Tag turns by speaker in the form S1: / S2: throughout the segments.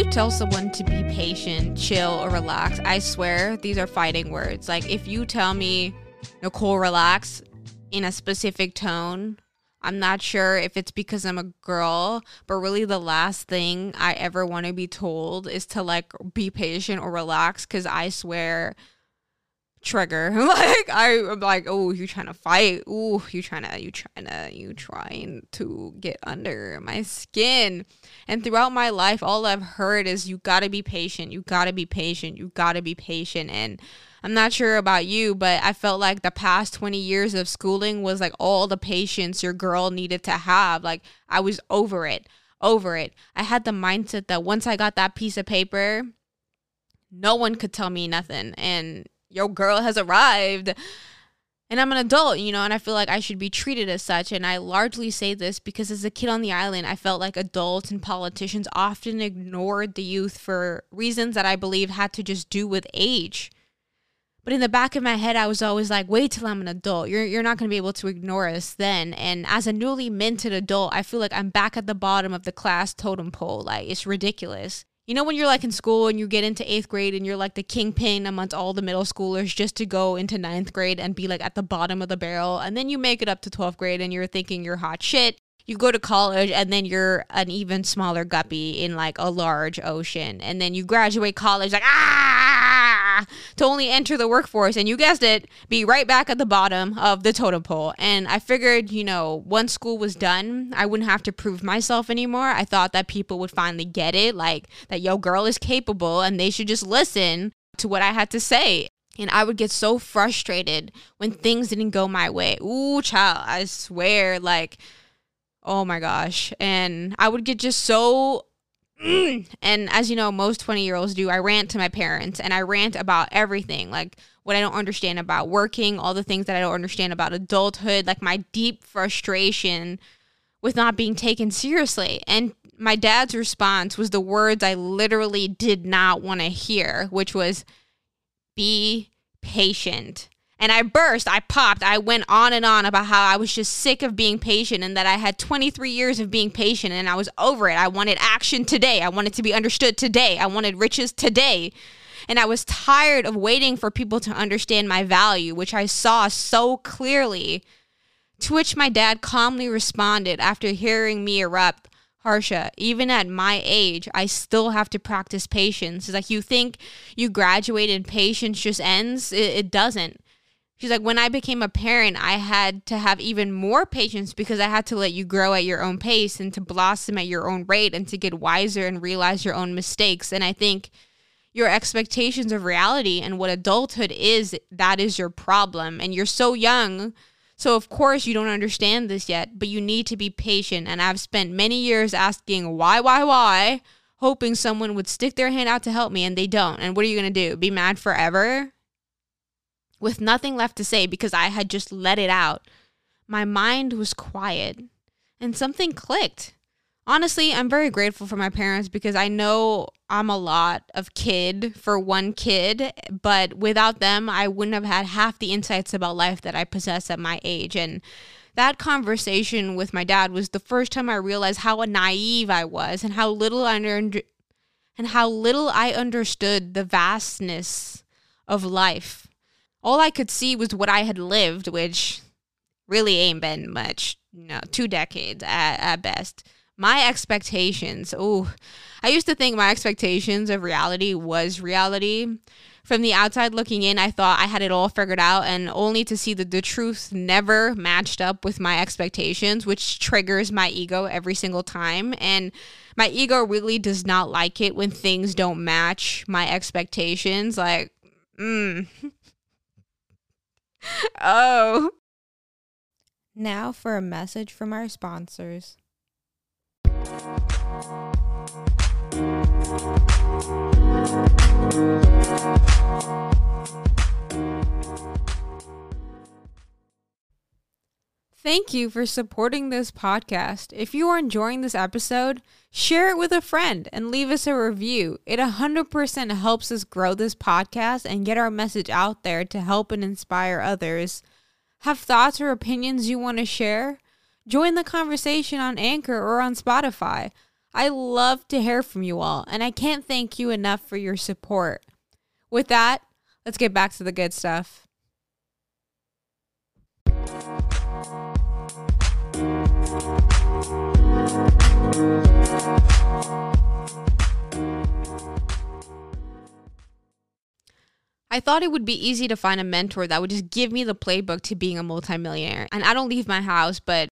S1: you tell someone to be patient, chill, or relax, I swear these are fighting words. Like if you tell me, Nicole, relax in a specific tone, I'm not sure if it's because I'm a girl, but really the last thing I ever want to be told is to like be patient or relax because I swear trigger. like I, am like, oh, you trying to fight? Oh, you trying to, you trying to, you trying to get under my skin. And throughout my life, all I've heard is you gotta be patient. You gotta be patient. You gotta be patient. And I'm not sure about you, but I felt like the past 20 years of schooling was like all the patience your girl needed to have. Like I was over it, over it. I had the mindset that once I got that piece of paper, no one could tell me nothing. And your girl has arrived and I'm an adult, you know, and I feel like I should be treated as such. And I largely say this because as a kid on the island, I felt like adults and politicians often ignored the youth for reasons that I believe had to just do with age. But in the back of my head, I was always like, wait till I'm an adult. You're, you're not going to be able to ignore us then. And as a newly minted adult, I feel like I'm back at the bottom of the class totem pole. Like, it's ridiculous. You know, when you're like in school and you get into eighth grade and you're like the kingpin amongst all the middle schoolers just to go into ninth grade and be like at the bottom of the barrel. And then you make it up to 12th grade and you're thinking you're hot shit. You go to college and then you're an even smaller guppy in like a large ocean. And then you graduate college like, ah! to only enter the workforce and you guessed it, be right back at the bottom of the totem pole. And I figured, you know, once school was done, I wouldn't have to prove myself anymore. I thought that people would finally get it, like that yo girl is capable and they should just listen to what I had to say. And I would get so frustrated when things didn't go my way. Ooh, child, I swear, like, oh my gosh. And I would get just so and as you know, most 20 year olds do, I rant to my parents and I rant about everything like what I don't understand about working, all the things that I don't understand about adulthood, like my deep frustration with not being taken seriously. And my dad's response was the words I literally did not want to hear, which was be patient. And I burst, I popped, I went on and on about how I was just sick of being patient and that I had 23 years of being patient and I was over it. I wanted action today. I wanted to be understood today. I wanted riches today. And I was tired of waiting for people to understand my value, which I saw so clearly. To which my dad calmly responded after hearing me erupt Harsha, even at my age, I still have to practice patience. It's like you think you graduate and patience just ends. It, it doesn't. She's like, when I became a parent, I had to have even more patience because I had to let you grow at your own pace and to blossom at your own rate and to get wiser and realize your own mistakes. And I think your expectations of reality and what adulthood is, that is your problem. And you're so young. So, of course, you don't understand this yet, but you need to be patient. And I've spent many years asking why, why, why, hoping someone would stick their hand out to help me, and they don't. And what are you going to do? Be mad forever? With nothing left to say because I had just let it out. My mind was quiet and something clicked. Honestly, I'm very grateful for my parents because I know I'm a lot of kid for one kid, but without them, I wouldn't have had half the insights about life that I possess at my age. And that conversation with my dad was the first time I realized how naive I was and how little I under- and how little I understood the vastness of life all I could see was what I had lived, which really ain't been much, you know, two decades at, at best. My expectations, oh, I used to think my expectations of reality was reality. From the outside looking in, I thought I had it all figured out, and only to see that the truth never matched up with my expectations, which triggers my ego every single time. And my ego really does not like it when things don't match my expectations. Like, mm, oh.
S2: Now for a message from our sponsors. Thank you for supporting this podcast. If you are enjoying this episode, share it with a friend and leave us a review. It 100% helps us grow this podcast and get our message out there to help and inspire others. Have thoughts or opinions you want to share? Join the conversation on Anchor or on Spotify. I love to hear from you all, and I can't thank you enough for your support. With that, let's get back to the good stuff. I thought it would be easy to find a mentor that would just give me the playbook to being a multimillionaire. And I don't leave my house, but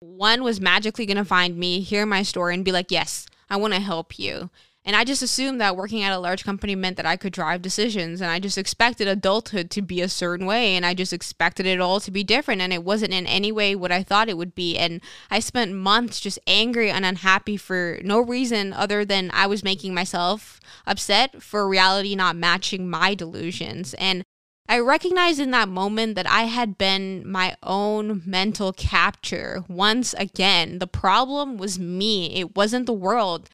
S2: one was magically going to find me, hear my story, and be like, yes, I want to help you. And I just assumed that working at a large company meant that I could drive decisions. And I just expected adulthood to be a certain way. And I just expected it all to be different. And it wasn't in any way what I thought it would be. And I spent months just angry and unhappy for no reason other than I was making myself upset for reality not matching my delusions. And I recognized in that moment that I had been my own mental capture once again. The problem was me, it wasn't the world.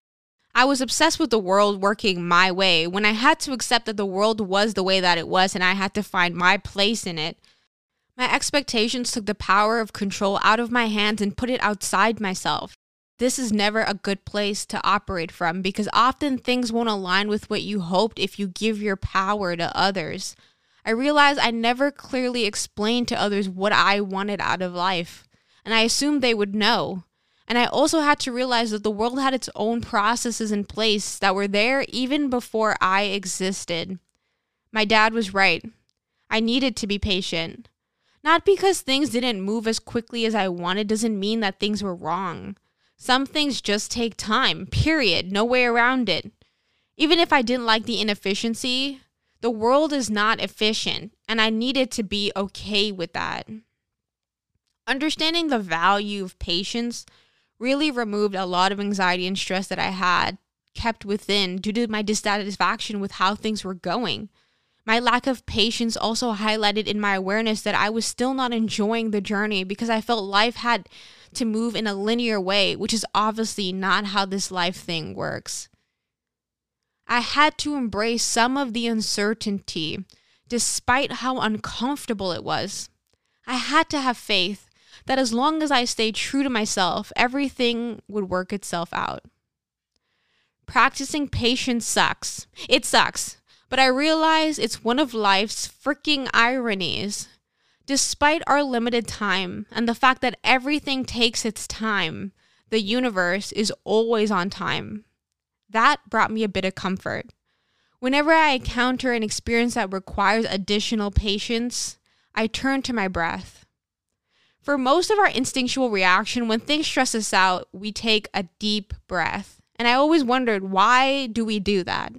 S2: I was obsessed with the world working my way when I had to accept that the world was the way that it was and I had to find my place in it. My expectations took the power of control out of my hands and put it outside myself. This is never a good place to operate from because often things won't align with what you hoped if you give your power to others. I realized I never clearly explained to others what I wanted out of life, and I assumed they would know. And I also had to realize that the world had its own processes in place that were there even before I existed. My dad was right. I needed to be patient. Not because things didn't move as quickly as I wanted doesn't mean that things were wrong. Some things just take time, period. No way around it. Even if I didn't like the inefficiency, the world is not efficient, and I needed to be okay with that. Understanding the value of patience really removed a lot of anxiety and stress that I had kept within due to my dissatisfaction with how things were going. My lack of patience also highlighted in my awareness that I was still not enjoying the journey because I felt life had to move in a linear way, which is obviously not how this life thing works. I had to embrace some of the uncertainty, despite how uncomfortable it was. I had to have faith that as long as I stay true to myself, everything would work itself out. Practicing patience sucks. It sucks. But I realize it's one of life's freaking ironies. Despite our limited time and the fact that everything takes its time, the universe is always on time. That brought me a bit of comfort. Whenever I encounter an experience that requires additional patience, I turn to my breath. For most of our instinctual reaction, when things stress us out, we take a deep breath. And I always wondered, why do we do that?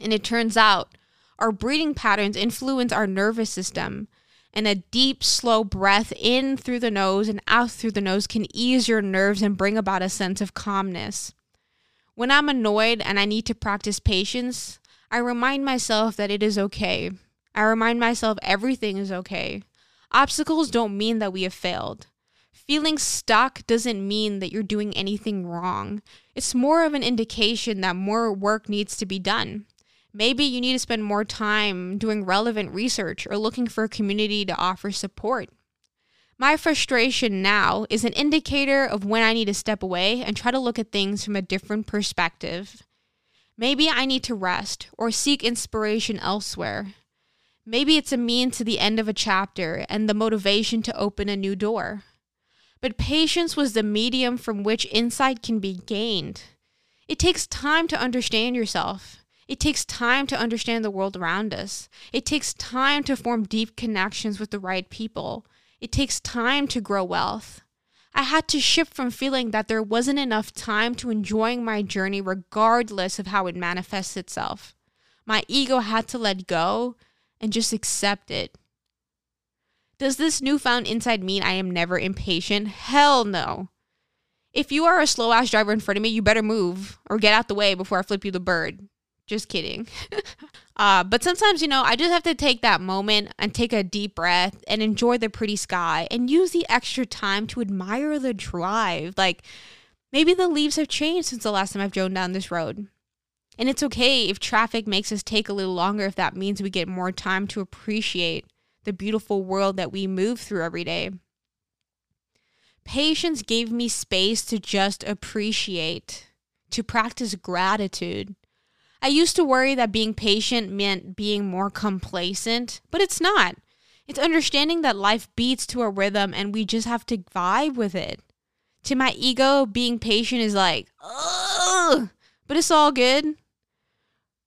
S2: And it turns out our breathing patterns influence our nervous system. And a deep, slow breath in through the nose and out through the nose can ease your nerves and bring about a sense of calmness. When I'm annoyed and I need to practice patience, I remind myself that it is okay. I remind myself everything is okay. Obstacles don't mean that we have failed. Feeling stuck doesn't mean that you're doing anything wrong. It's more of an indication that more work needs to be done. Maybe you need to spend more time doing relevant research or looking for a community to offer support. My frustration now is an indicator of when I need to step away and try to look at things from a different perspective. Maybe I need to rest or seek inspiration elsewhere. Maybe it's a mean to the end of a chapter and the motivation to open a new door. But patience was the medium from which insight can be gained. It takes time to understand yourself. It takes time to understand the world around us. It takes time to form deep connections with the right people. It takes time to grow wealth. I had to shift from feeling that there wasn't enough time to enjoying my journey regardless of how it manifests itself. My ego had to let go and just accept it. Does this newfound insight mean I am never impatient? Hell no. If you are a slow ass driver in front of me, you better move or get out the way before I flip you the bird. Just kidding. uh, but sometimes, you know, I just have to take that moment and take a deep breath and enjoy the pretty sky and use the extra time to admire the drive. Like maybe the leaves have changed since the last time I've driven down this road. And it's okay if traffic makes us take a little longer if that means we get more time to appreciate the beautiful world that we move through every day. Patience gave me space to just appreciate.
S1: to practice gratitude. I used to worry that being patient meant being more complacent, but it's not. It's understanding that life beats to a rhythm and we just have to vibe with it. To my ego, being patient is like, ugh, but it's all good.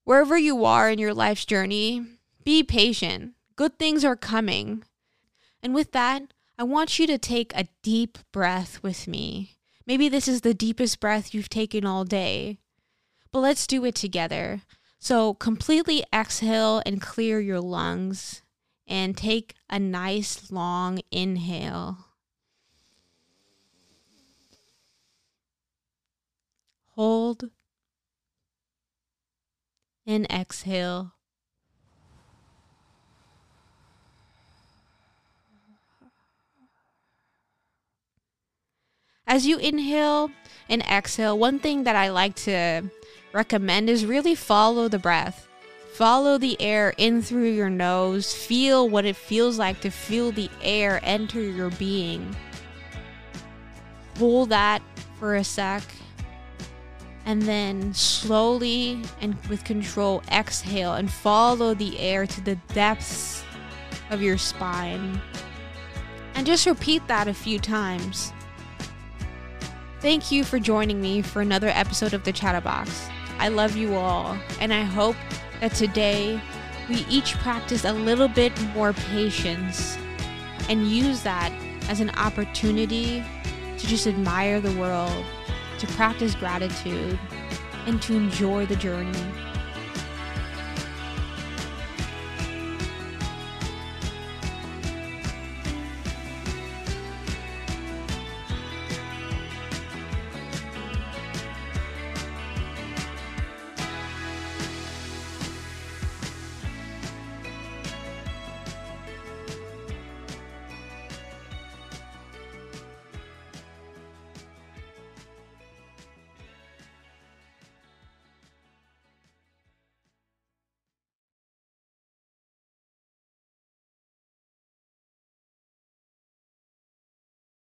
S1: Wherever you are in your life's journey, be patient. Good things are coming. And with that, I want you to take a deep breath with me. Maybe this is the deepest breath you've taken all day. But let's do it together. So completely exhale and clear your lungs and take a nice long inhale. Hold and exhale. As you inhale and exhale, one thing that I like to recommend is really follow the breath. Follow the air in through your nose. Feel what it feels like to feel the air enter your being. Hold that for a sec. And then slowly and with control, exhale and follow the air to the depths of your spine. And just repeat that a few times. Thank you for joining me for another episode of the Chattabox. I love you all, and I hope that today we each practice a little bit more patience and use that as an opportunity to just admire the world, to practice gratitude, and to enjoy the journey.